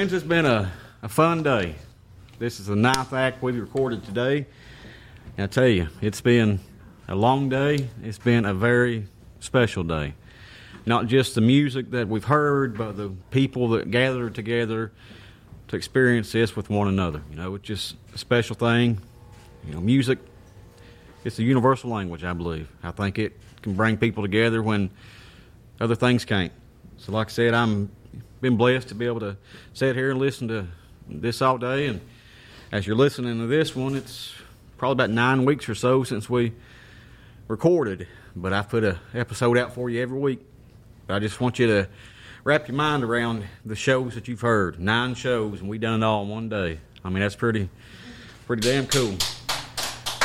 Friends, it's been a, a fun day. This is the ninth act we've recorded today. And I tell you, it's been a long day. It's been a very special day. Not just the music that we've heard, but the people that gathered together to experience this with one another. You know, it's just a special thing. You know, music, it's a universal language, I believe. I think it can bring people together when other things can't. So, like I said, I'm been blessed to be able to sit here and listen to this all day. And as you're listening to this one, it's probably about nine weeks or so since we recorded. But I put a episode out for you every week. But I just want you to wrap your mind around the shows that you've heard. Nine shows, and we done it all in one day. I mean, that's pretty, pretty damn cool.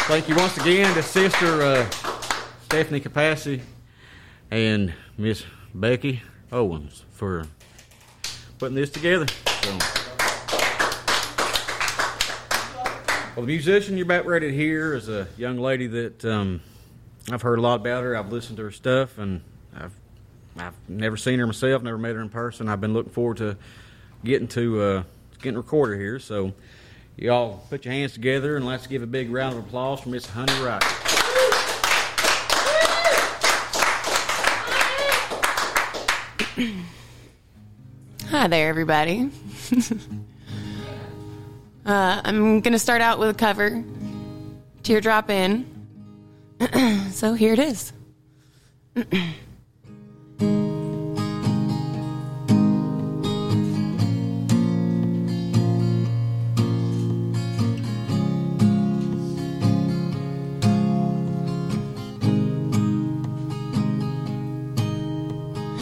Thank you once again to Sister uh, Stephanie Capacity and Miss Becky Owens for putting this together. So. Well, the musician you're about ready to hear is a young lady that um, I've heard a lot about her. I've listened to her stuff, and I've I've never seen her myself, never met her in person. I've been looking forward to getting to uh, getting recorded here. So, y'all put your hands together and let's give a big round of applause for Miss Honey Wright. Hi there, everybody. uh, I'm going to start out with a cover Teardrop Inn. so here it is.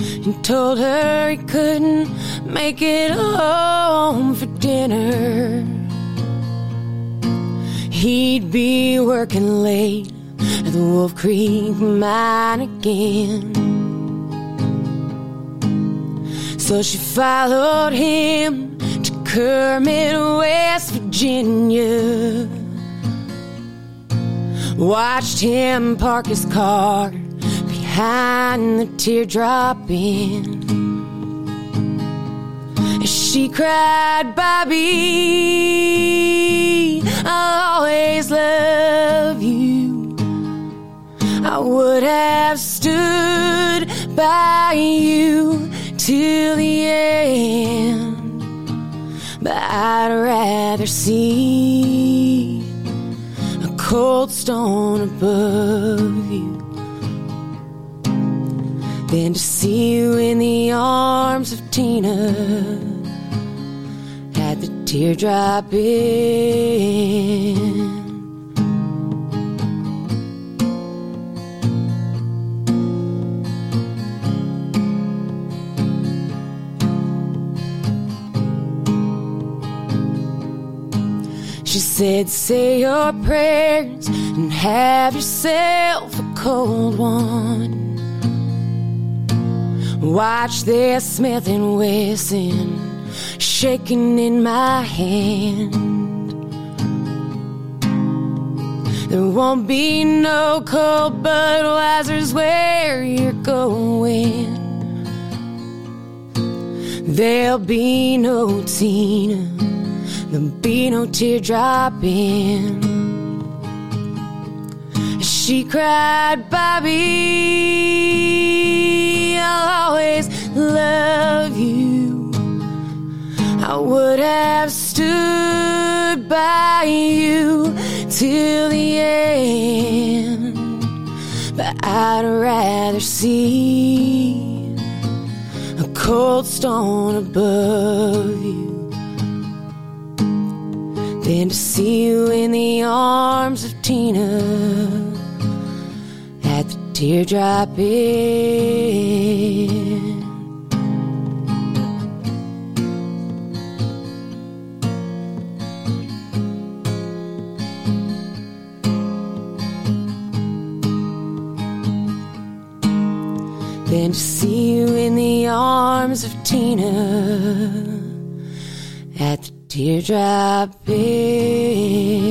He told her he couldn't make it home for dinner. He'd be working late at the Wolf Creek mine again. So she followed him to Kermit, West Virginia. Watched him park his car behind the teardrop inn. She cried, Bobby, I'll always love you. I would have stood by you till the end, but I'd rather see a cold stone above you. Then to see you in the arms of Tina had the teardrop inn. She said, Say your prayers and have yourself a cold one. Watch this Smith and Wesson shaking in my hand. There won't be no cold Budweiser's where you're going. There'll be no Tina. There'll be no teardrop inn. She cried, Bobby, I'll always love you. I would have stood by you till the end, but I'd rather see a cold stone above you than to see you in the arms of Tina teardrop inn. Than to see you in the arms of Tina at the teardrop inn.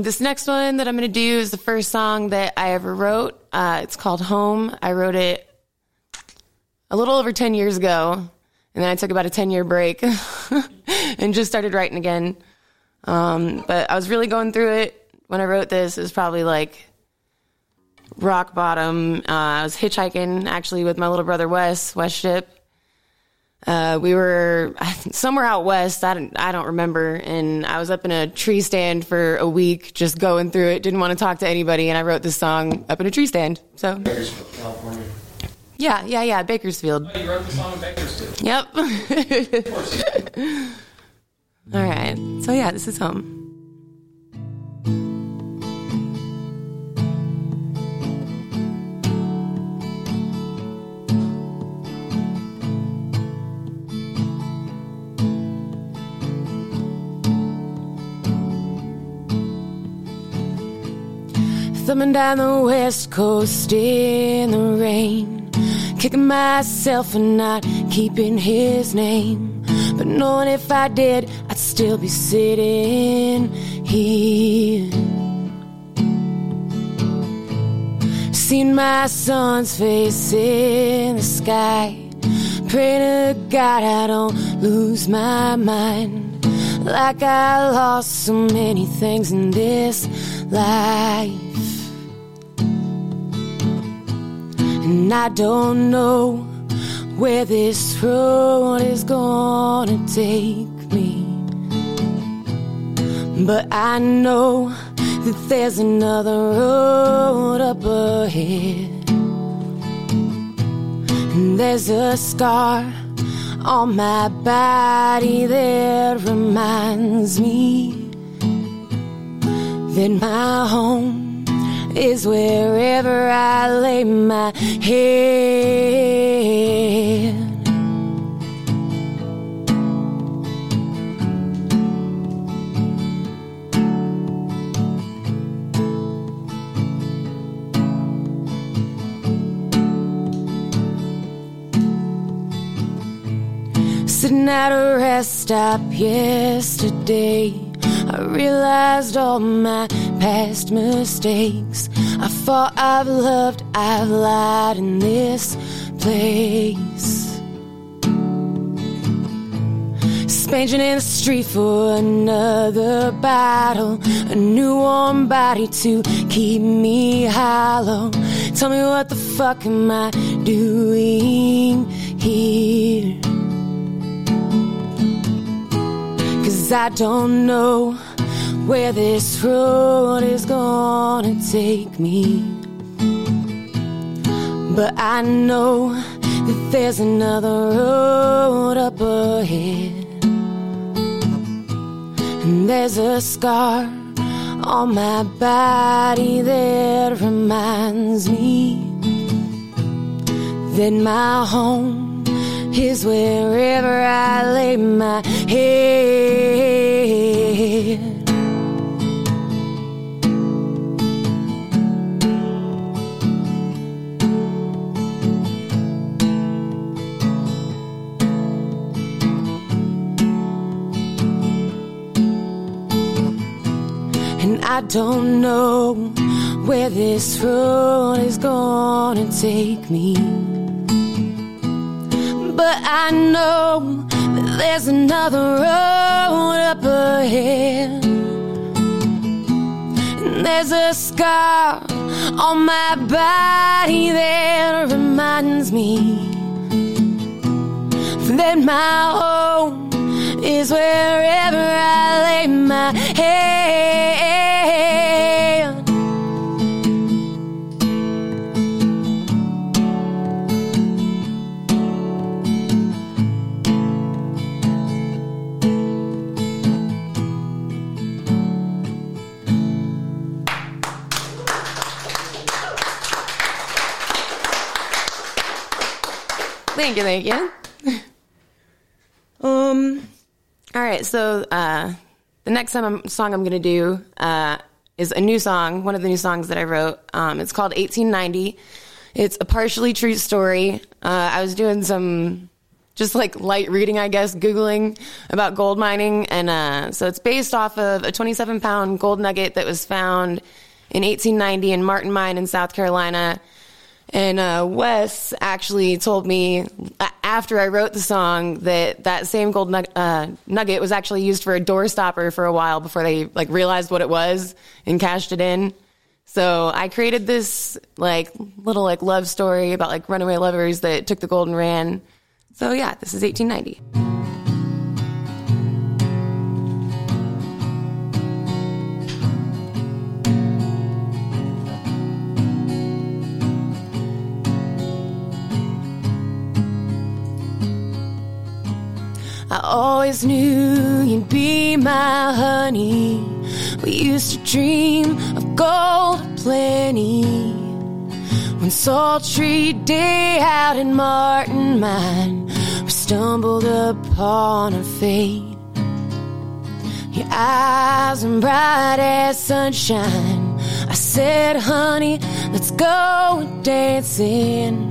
Um, this next one that I'm going to do is the first song that I ever wrote. Uh, it's called Home. I wrote it a little over 10 years ago, and then I took about a 10 year break and just started writing again. Um, but I was really going through it when I wrote this. It was probably like rock bottom. Uh, I was hitchhiking actually with my little brother Wes, Wes Ship. Uh, we were somewhere out west. I don't, I don't remember. And I was up in a tree stand for a week, just going through it. Didn't want to talk to anybody, and I wrote this song up in a tree stand. So, Bakersfield, California. yeah, yeah, yeah, Bakersfield. Oh, you wrote the song in Bakersfield. Yep. Of course. All right. So yeah, this is home. Thumbing down the west coast in the rain, kicking myself for not keeping his name. But knowing if I did, I'd still be sitting here. Seen my son's face in the sky. Pray to God I don't lose my mind. Like I lost so many things in this life. And I don't know where this road is gonna take me. But I know that there's another road up ahead. And there's a scar on my body that reminds me that my home is wherever I lay my head. Sitting at a rest stop yesterday, I realized all my past mistakes. I thought I've loved, I've lied in this place. Expansion in the street for another battle. A new warm body to keep me hollow. Tell me what the fuck am I doing here? Cause I don't know where this road is gonna take me. But I know that there's another road up ahead. And there's a scar on my body that reminds me that my home is wherever I lay my head. And I don't know where this road is gonna take me. But I know that there's another road up ahead. And there's a scar on my body that reminds me that my home is wherever I lay my head. Thank you, thank you. Um, all right, so uh, the next song I'm, going to do uh, is a new song, one of the new songs that I wrote. Um, it's called 1890. It's a partially true story. Uh, I was doing some just like light reading, I guess, Googling about gold mining. And uh, so it's based off of a 27 pound gold nugget that was found in 1890 in Martin Mine in South Carolina. And uh, Wes actually told me after I wrote the song that that same gold nug- uh, nugget was actually used for a door stopper for a while before they like realized what it was and cashed it in. So I created this like little like love story about like runaway lovers that took the gold and ran. So yeah, this is 1890. I always knew you'd be my honey. We used to dream of gold plenty. One sultry day out in Martin Mine, we stumbled upon our fate. Your eyes were bright as sunshine. I said, honey, let's go dancing.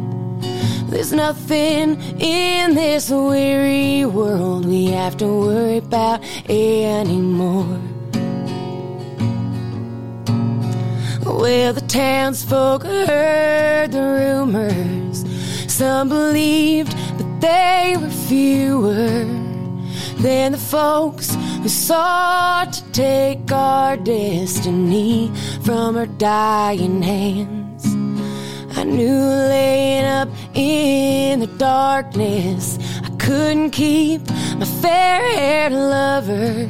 There's nothing in this weary world we have to worry about anymore. Well, the townsfolk heard the rumors. Some believed, but they were fewer than the folks who sought to take our destiny from our dying hands. Knew laying up in the darkness, I couldn't keep my fair haired lover.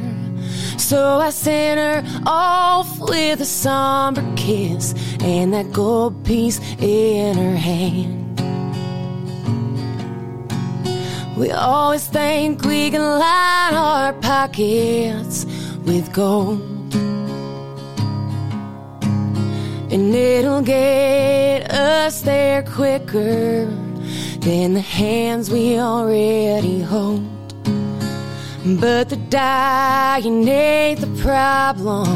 So I sent her off with a somber kiss and that gold piece in her hand. We always think we can line our pockets with gold. And it'll get us there quicker than the hands we already hold. But the dying ain't the problem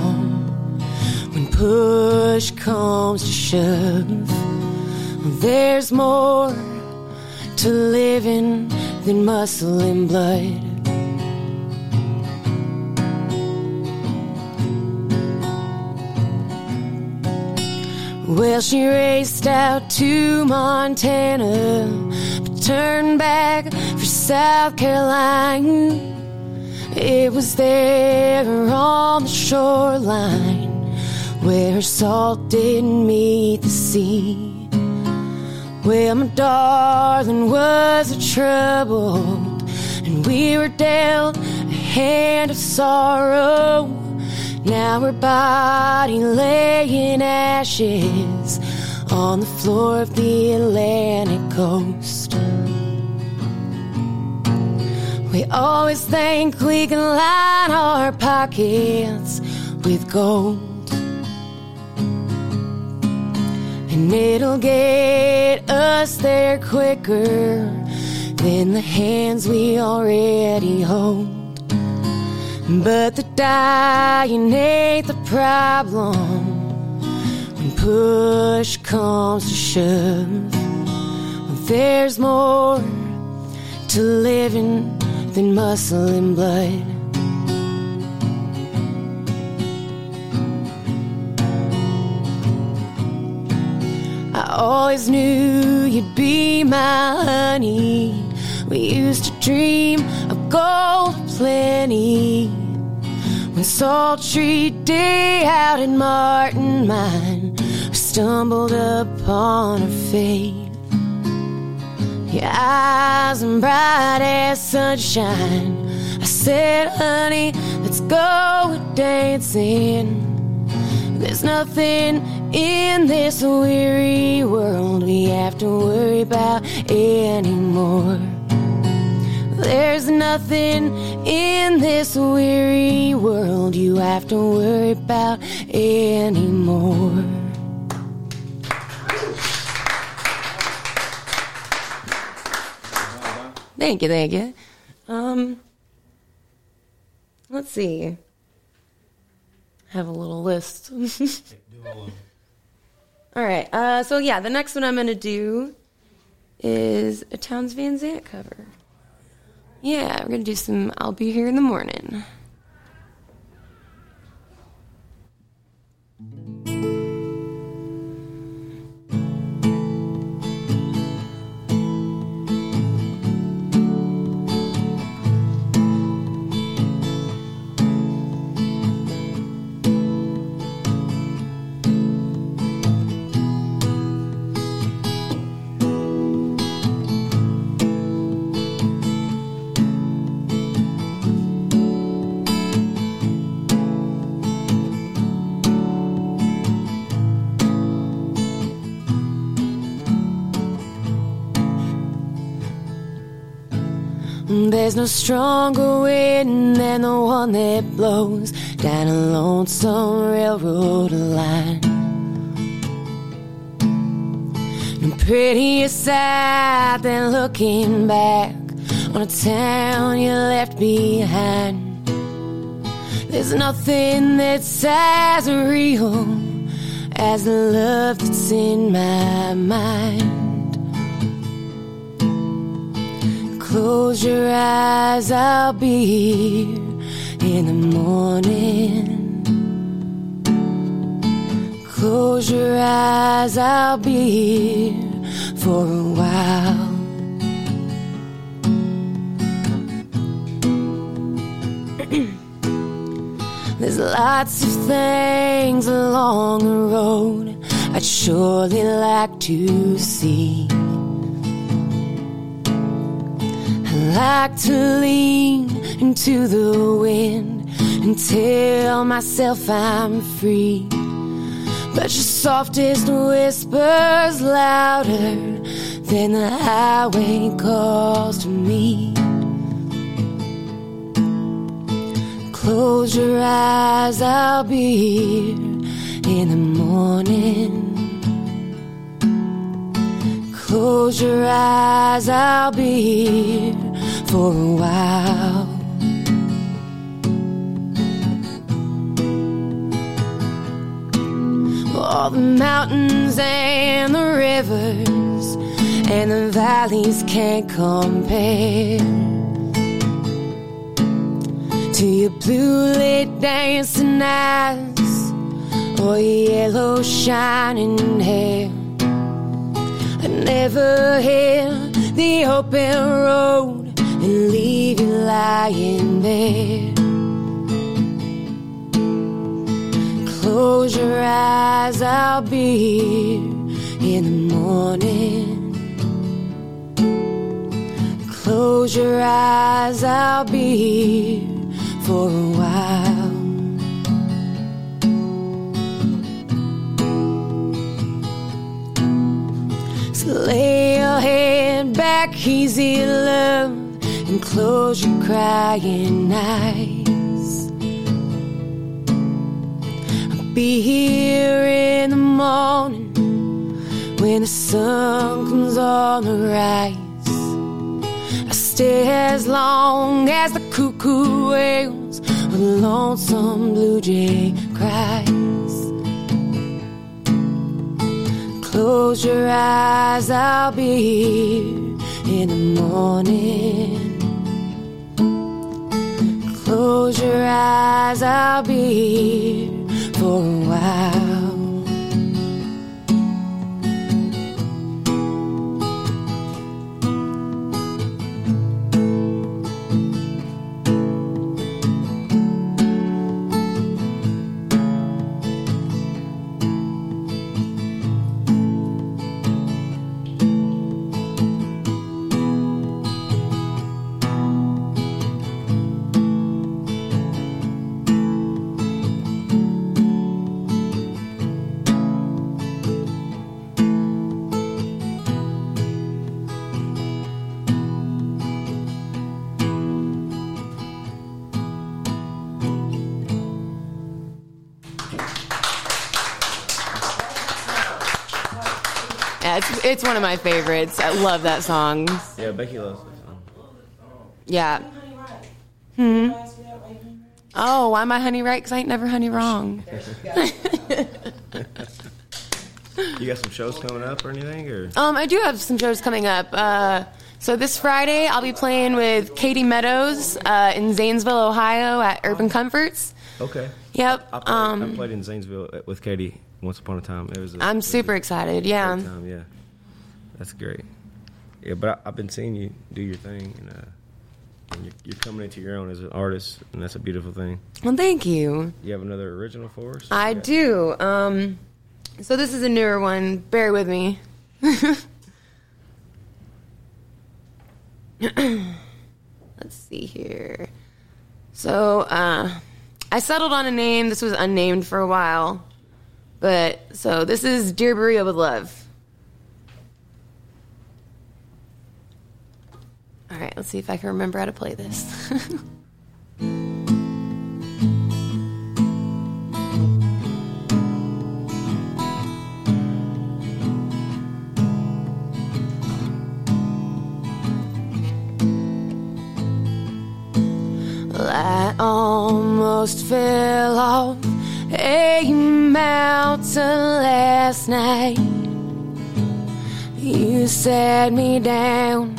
when push comes to shove. There's more to living than muscle and blood. Well, she raced out to Montana, but turned back for South Carolina. It was there on the shoreline where her salt didn't meet the sea. Well, my darling was a troubled, and we were dealt a hand of sorrow. Now her body lay in ashes on the floor of the Atlantic coast. We always think we can line our pockets with gold. And it'll get us there quicker than the hands we already hold. But the dying ain't the problem when push comes to shove. There's more to living than muscle and blood. I always knew you'd be my honey. We used to dream of gold plenty. When sultry day out in Martin Mine, stumbled upon her fate. Your eyes and bright as sunshine. I said, honey, let's go dancing. There's nothing in this weary world we have to worry about anymore. There's nothing in this weary world you have to worry about anymore. Thank you, thank you. Um, let's see. I have a little list. All right. Uh, so yeah, the next one I'm gonna do is a Townes Van Zandt cover. Yeah, we're gonna do some "I'll Be Here in the Morning." There's no stronger wind than the one that blows down a lonesome railroad line. No prettier sight than looking back on a town you left behind. There's nothing that's as real as the love that's in my mind. Close your eyes, I'll be here in the morning. Close your eyes, I'll be here for a while. There's lots of things along the road I'd surely like to see. Like to lean into the wind and tell myself I'm free. But your softest whispers louder than the highway calls to me. Close your eyes, I'll be here in the morning. Close your eyes, I'll be here for a while. All the mountains and the rivers and the valleys can't compare to your blue lit dancing eyes or your yellow shining hair. I never hit the open road lying there. Close your eyes, I'll be here in the morning. Close your eyes, I'll be here for a while. So lay your head back easy, love, and close your crying eyes. I'll be here in the morning when the sun comes on the rise. I stay as long as the cuckoo wails or the lonesome blue jay cries. Close your eyes, I'll be here in the morning. Close your eyes, I'll be here for a while. It's, one of my favorites. I love that song. Yeah, Becky loves that song. Yeah. Hmm. Oh, why am I honey right? Because I ain't never honey wrong. You got some shows coming up or anything, or Um, I do have some shows coming up. Uh, so this Friday, I'll be playing with Katie Meadows uh, in Zanesville, Ohio, at Urban Comforts. okay? Yep. I played, I Um, played in Zanesville with Katie once upon a time. It was. A, I'm was super a excited. great Yeah. time, yeah, that's great. Yeah, but I, I've been seeing you do your thing, and, uh, and you're, you're coming into your own as an artist, and that's a beautiful thing. Well, thank you. You have another original for us? I Yeah. do. Um, so this is a newer one. Bear with me. Let's see here. So uh, I settled on a name. This was unnamed for a while, but so this is Dear Berea with Love. All right, let's see if I can remember how to play this. I almost fell off a mountain last night. You sat me down,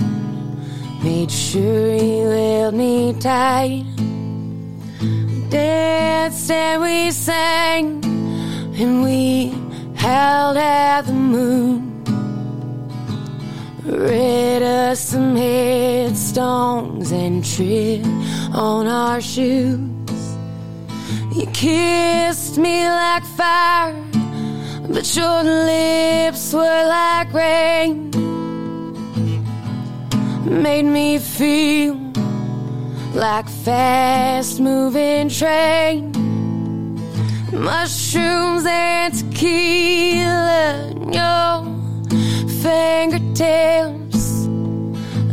made sure you held me tight. Danced and we sang, and we held at the moon. Read us some headstones and tripped on our shoes. You kissed me like fire, but your lips were like rain. Made me feel like fast moving train. Mushrooms and tequila, your fingertips.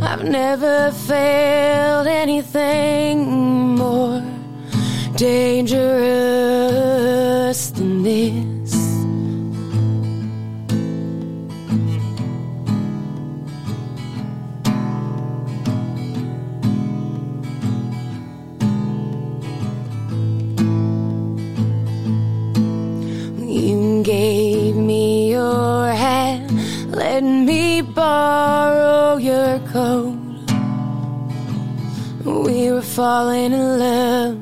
I've never felt anything more dangerous than this. Borrow your coat. We were falling in love,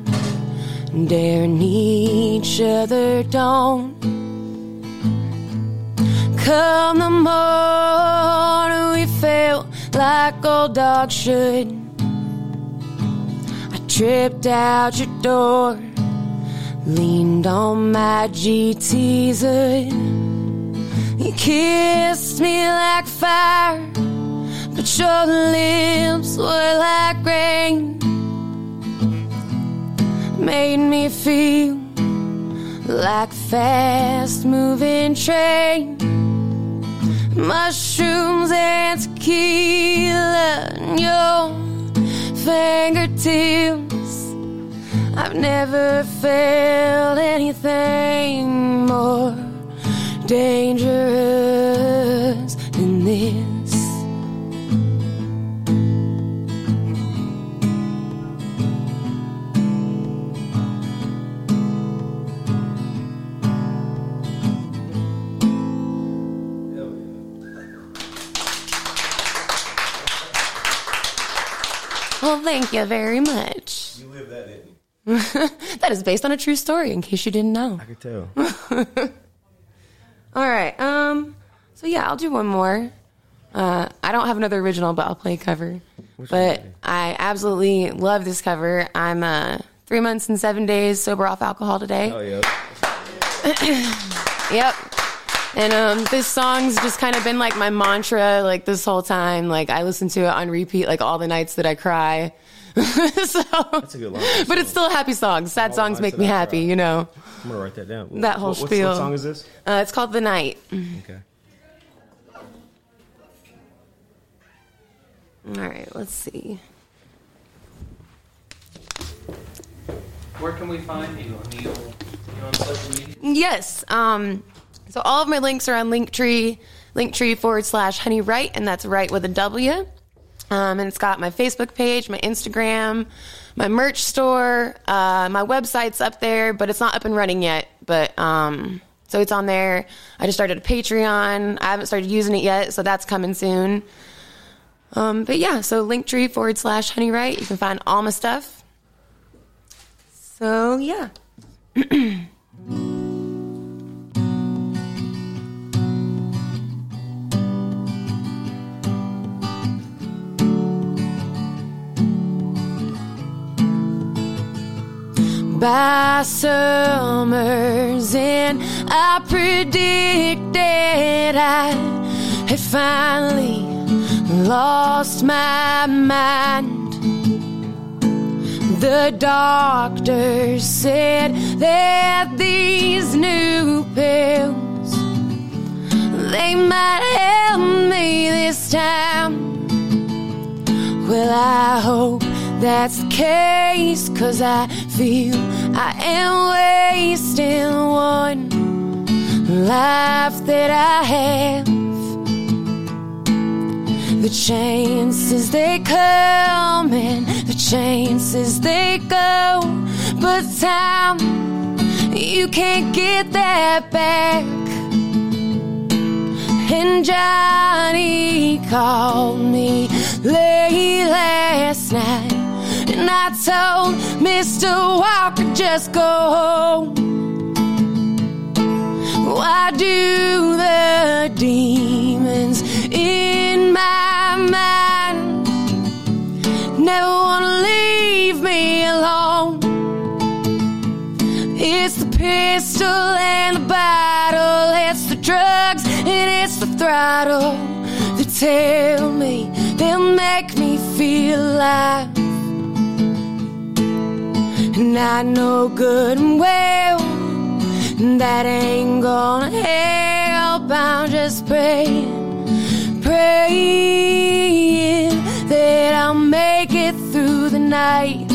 daring each other. Don't come the morning we felt like old dogs should. I tripped out your door, leaned on my GT's. You kissed me like fire, but your lips were like rain. Made me feel like a fast moving train. Mushrooms and tequila in your fingertips. I've never felt anything more dangerous in this. Well, thank you very much. You lived that, didn't you? that is based on a true story, in case you didn't know. I could tell. All right. Um. So yeah, I'll do one more. Uh, I don't have another original, but I'll play a cover. but I absolutely love this cover. I'm uh, three months and seven days sober off alcohol today. Oh yeah. Yep. And um, this song's just kind of been like my mantra, like this whole time. Like I listen to it on repeat, like all the nights that I cry. so, That's a good line. but it's still a happy song. Sad All songs make me happy, you know. I'm gonna write that down. That whole What- spiel. What song is this? Uh, it's called The Night. Okay. All right, let's see. Where can we find you? I mean, you on social media? Yes. Um, so all of my links are on Linktree, Linktree forward slash Honey Wright, and that's right with a W. Um, and it's got my Facebook page, my Instagram, my merch store, uh, my website's up there, but it's not up and running yet. But um, so it's on there. I just started a Patreon. I haven't started using it yet, so that's coming soon. Um, but yeah, so Linktree forward slash Honey Wright. You can find all my stuff. So yeah. by summers and I predicted I had finally lost my mind. The doctor said that these new pills they might help me this time. Well, I hope that's the case, cause I feel I am wasting one life that I have. The chances they come and the chances they go, but time, you can't get that back. And Johnny called me late last night. And I told Mr. Walker, just go home. Why do the demons in my mind never want to leave me alone? It's the pistol and the bottle, it's the drugs and it's the throttle that tell me they'll make me feel alive. And I know good and well that ain't gonna help. I'm just praying, praying that I'll make it through the night.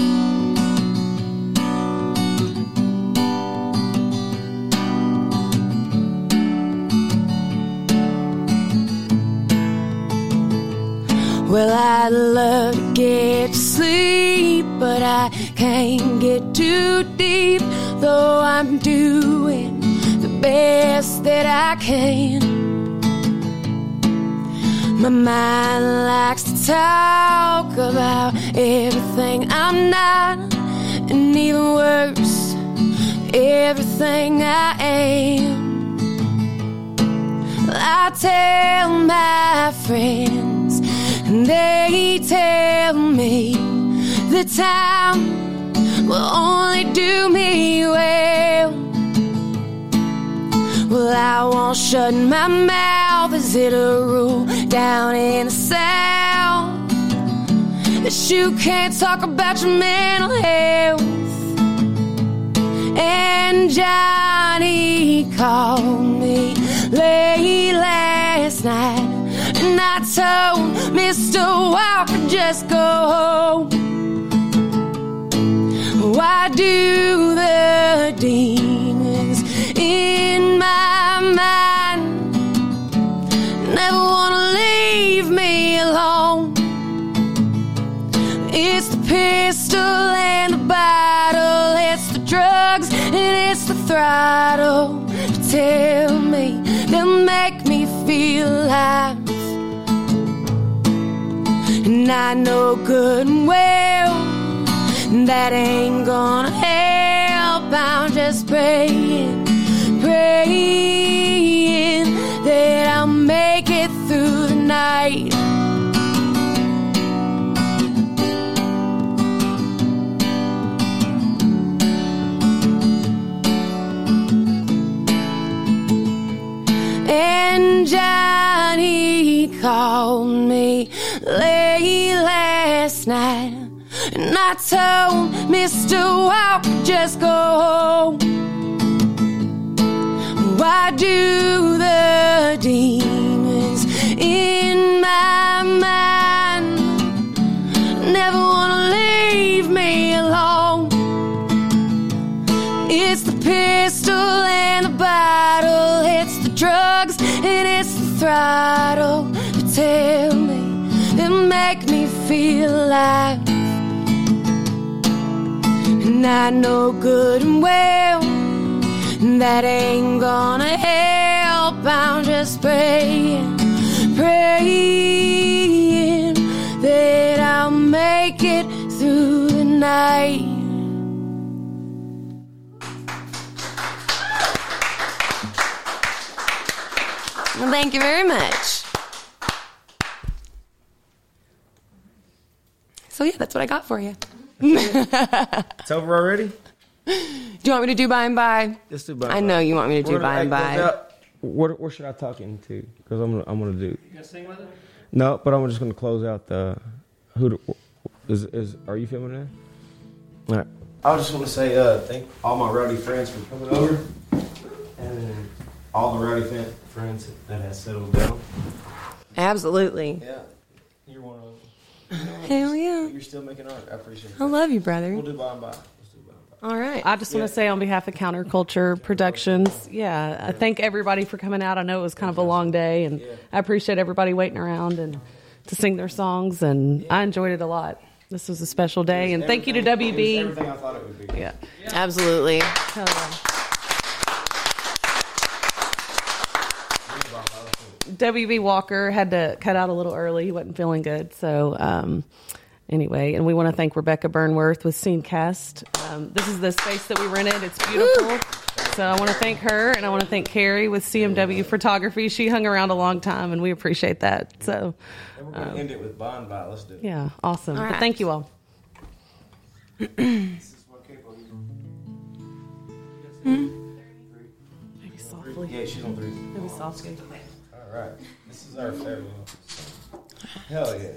Well, I'd love to get to sleep, but I can't get too deep. Though I'm doing the best that I can. My mind likes to talk about everything I'm not, and even worse, everything I am. I tell my friends, and they tell me the time will only do me well. Well, I won't shut my mouth. Is it a rule down in the South that you can't talk about your mental health? And Johnny called me late last night, and I told Mr. Walker just go home. Why do the demons in my mind never want to leave me alone? It's the pistol and the bottle, it's the drugs and it's the throttle. Tell me they'll make me feel alive. And I know good and well that ain't gonna help. I'm just praying, praying that I'll make it through the night. And Johnny called me late last night. And I told Mr. Walker, just go home. Why do the demons in my mind never want to leave me alone? It's the pistol and the bottle, it's the drugs and it's the throttle. That tell me, that make me feel alive. And I know good and well that ain't gonna help. I'm just praying, praying that I'll make it through the night. Well, thank you very much. So yeah, that's what I got for you. It's over already. Do you want me to do by and by? Let's do by. I know you want me to do Where- by and by. without- Where, where should I talk into? Because I'm gonna, I'm gonna do. You gonna sing with it? No, but I'm just gonna close out the. Who do- is is? Are you filming that? All right. I just want to say uh, thank all my rowdy friends for coming over, and all the rowdy fan, friends that have settled down. Absolutely. Yeah, you're one of them. Hell yeah. You're still making art. I appreciate it. I love you, brother. We'll do by and by. Let's do by and by. All right. I just want to say on behalf of Counterculture Productions, yeah, I thank everybody for coming out. I know it was kind of a long day, and I appreciate everybody waiting around and to sing their songs, and I enjoyed it a lot. This was a special day, and thank you to Everything- it was WB. Everything I thought it would be. Yeah, Absolutely. Hell yeah. WB Walker had to cut out a little early. He wasn't feeling good. So, um, anyway, and we want to thank Rebecca Burnworth with Scenecast. Um, this is the space that we rented. It's beautiful. So, I want to thank her and I want to thank Carrie with CMW Photography. She hung around a long time and we appreciate that. So, And we're gonna end it with Bond by. Let's do it. yeah, awesome. All But thank you all. This is what cable you- Maybe softly. Yeah, she's on three. Maybe softly. All right. This is our farewell. Hell yeah.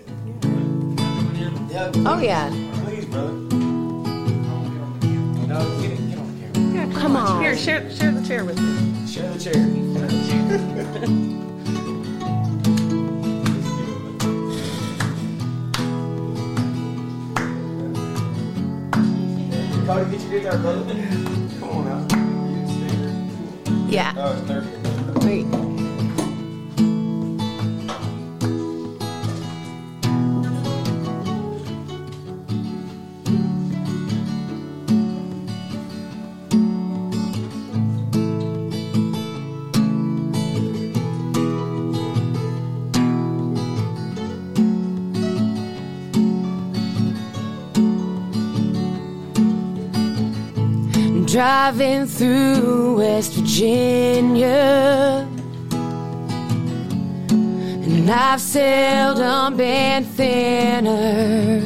Yeah. Oh yeah. Please, brother. No, get it. Get on the camera. Come on. Here, share, share the chair with me. Share the chair. Cody, get your guitar, brother. Come on out. Yeah. Oh, it's 30. Wait. Driving through West Virginia. And I've seldom been thinner.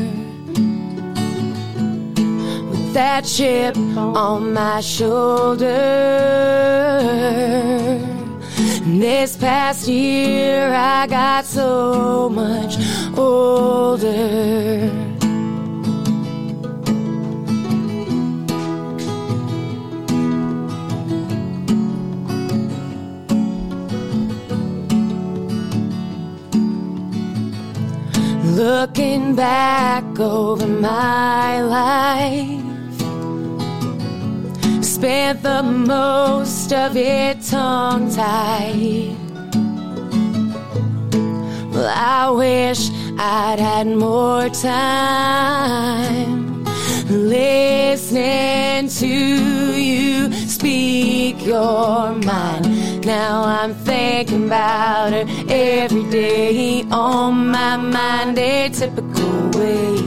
With that chip on my shoulder. This past year, I got so much older. Looking back over my life, spent the most of it tongue tied. Well, I wish I'd had more time listening to you speak your mind. Now I'm thinking about her every day on my mind, a typical way.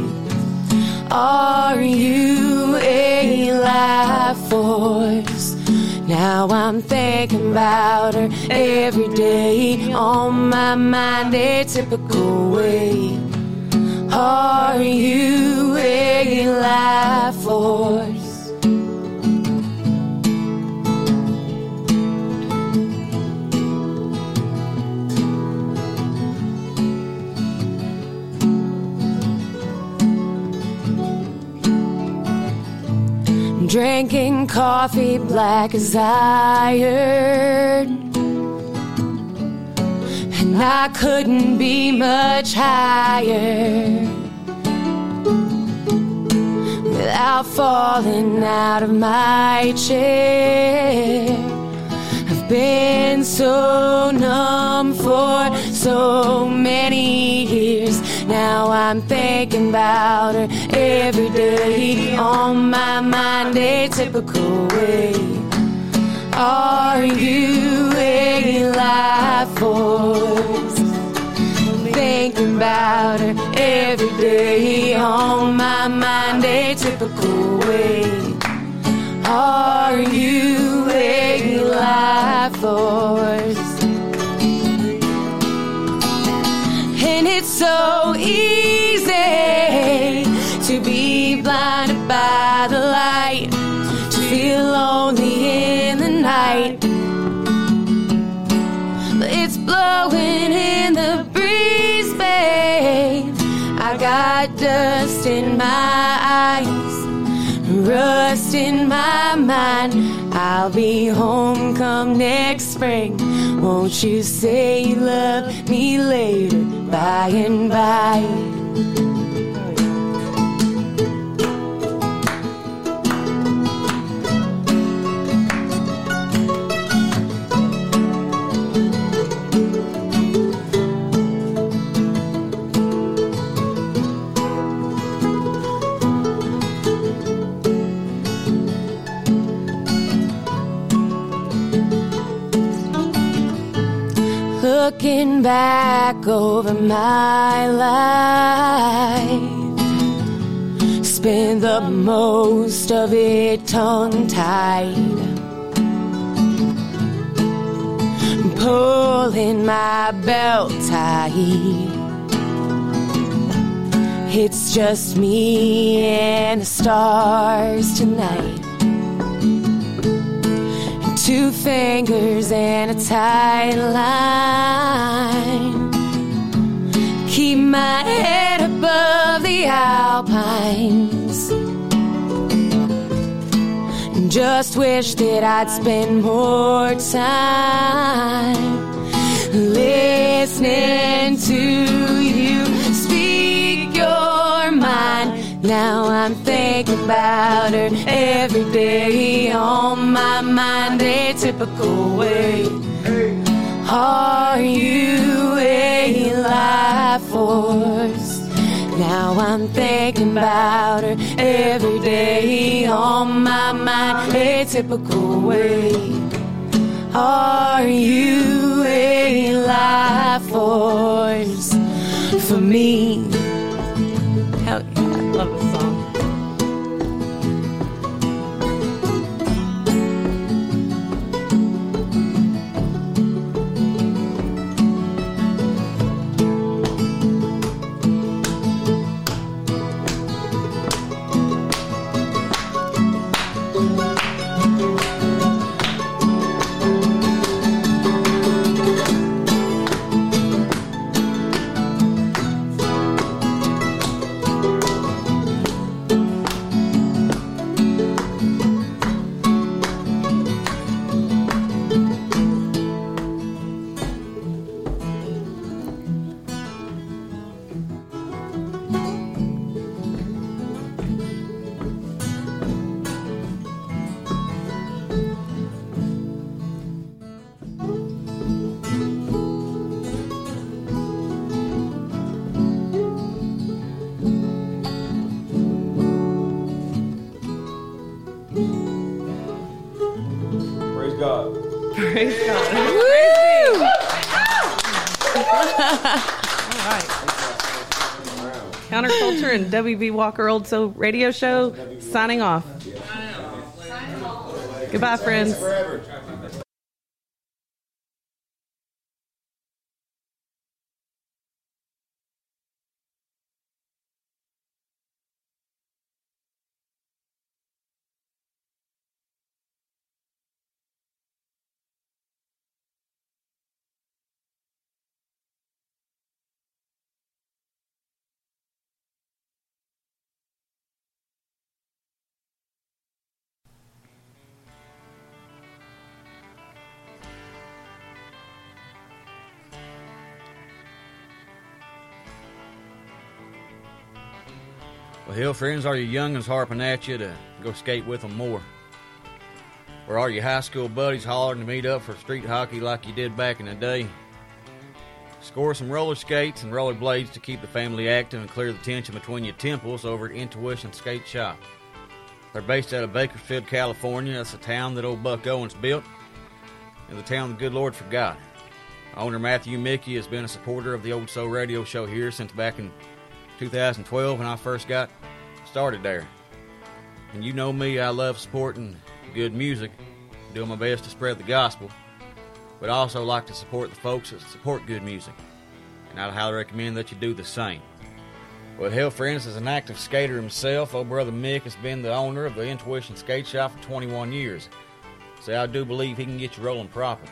Are you a life force? Now I'm thinking about her every day on my mind, a typical way. Are you a life force? Drinking coffee black as iron. And I couldn't be much higher without falling out of my chair. I've been so numb for so many years. Now I'm thinking about her every day on my mind, a typical way. Are you a life force? Thinking about her every day on my mind, a typical way. Are you a life force? So easy to be blinded by the light, to feel lonely in the night. But it's blowing in the breeze, babe. I got dust in my eyes, rust in my mind. I'll be home come next spring. Won't you say you love me later, by and by? Looking back over my life, spent the most of it tongue tied, pulling my belt tight. It's just me and the stars tonight. Two fingers and a tight line. Keep my head above the alpines. Just wish that I'd spend more time listening to you Now I'm thinking about her every day on my mind, a typical way. Are you a life force? Now I'm thinking about her every day on my mind, a typical way. Are you a life force for me? WB Walker Old Soul Radio Show signing off. Goodbye, friends. Well, hell, friends, are your young'uns harping at you to go skate with them more? Or are your high school buddies hollering to meet up for street hockey like you did back in the day? Score some roller skates and roller blades to keep the family active and clear the tension between your temples over at Intuition Skate Shop. They're based out of Bakersfield, California. That's the town that old Buck Owens built, and the town the good Lord forgot. Owner Matthew Mickey has been a supporter of the Old Soul Radio Show here since back in 2012 when I first got started there. And you know me, I love supporting good music, doing my best to spread the gospel, but I also like to support the folks that support good music. And I'd highly recommend that you do the same. Well, hell, friends, an active skater himself, old brother Mick has been the owner of the Intuition Skate Shop for 21 years. So I do believe he can get you rolling proper.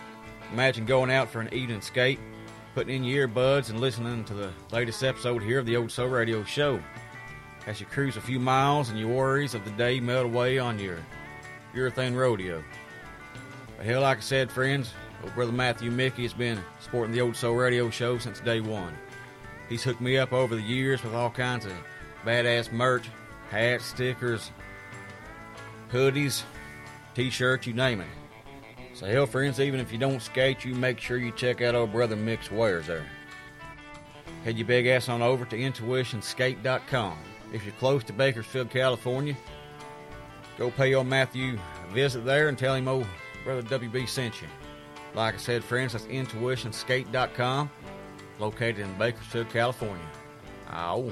Imagine going out for an evening skate, putting in your earbuds and listening to the latest episode here of the Old Soul Radio Show. As you cruise a few miles and your worries of the day melt away on your urethane rodeo. But hell, like I said, friends, old brother Matthew Mickey has been supporting the Old Soul Radio Show since day one. He's hooked me up over the years with all kinds of badass merch, hats, stickers, hoodies, t-shirts, you name it. So hell, friends, even if you don't skate, you make sure you check out old brother Mick's wares there. Head your big ass on over to intuitionskate.com. If you're close to Bakersfield, California, go pay old Matthew a visit there and tell him old brother WB sent you. Like I said, friends, that's intuitionskate.com, located in Bakersfield, California. Ow.